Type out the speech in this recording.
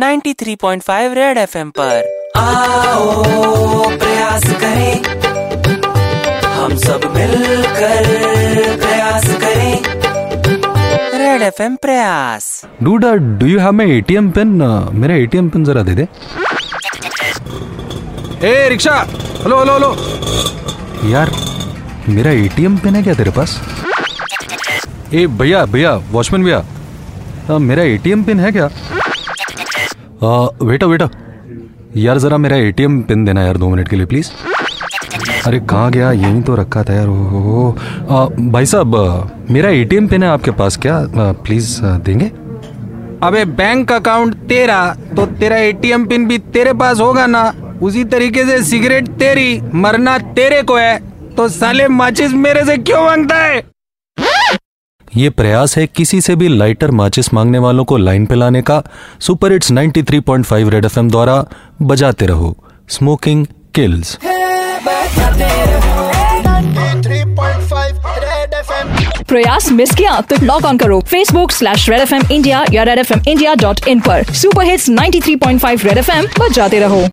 93.5 red FM पर। आओ प्रयास करें। हम सब मिलकर प्रयास करें। रेड एफएम प्रयास। DUDA do you have my ATM pin मेरा एटीएम पिन जरा दे दे। ए रिक्शा! Hello hello hello. यार मेरा एटीएम पिन है क्या तेरे पास? ए भैया भैया वॉचमैन भैया। मेरा एटीएम पिन है क्या? वेटा वेटा। यार जरा मेरा एटीएम पिन देना यार दो मिनट के लिए प्लीज़ अरे कहाँ गया? यहीं तो रखा था यार ओ, भाई साहब मेरा एटीएम पिन है आपके पास क्या? प्लीज़ देंगे? अबे बैंक अकाउंट तेरा तो तेरा एटीएम पिन भी तेरे पास होगा ना? उसी तरीके से सिगरेट तेरी मरना तेरे को है तो साले माचिस मेरे से क्यों माँगता है? ये प्रयास है किसी से भी लाइटर माचिस मांगने वालों को लाइन पे लाने का। सुपर हिट्स 93.5 रेड एफएम द्वारा बजाते रहो। Smoking kills. प्रयास मिस किया तो लॉग ऑन करो। Facebook slash Red F M India या Red F M India dot in पर। Super hits 93.5 Red F M बजाते रहो।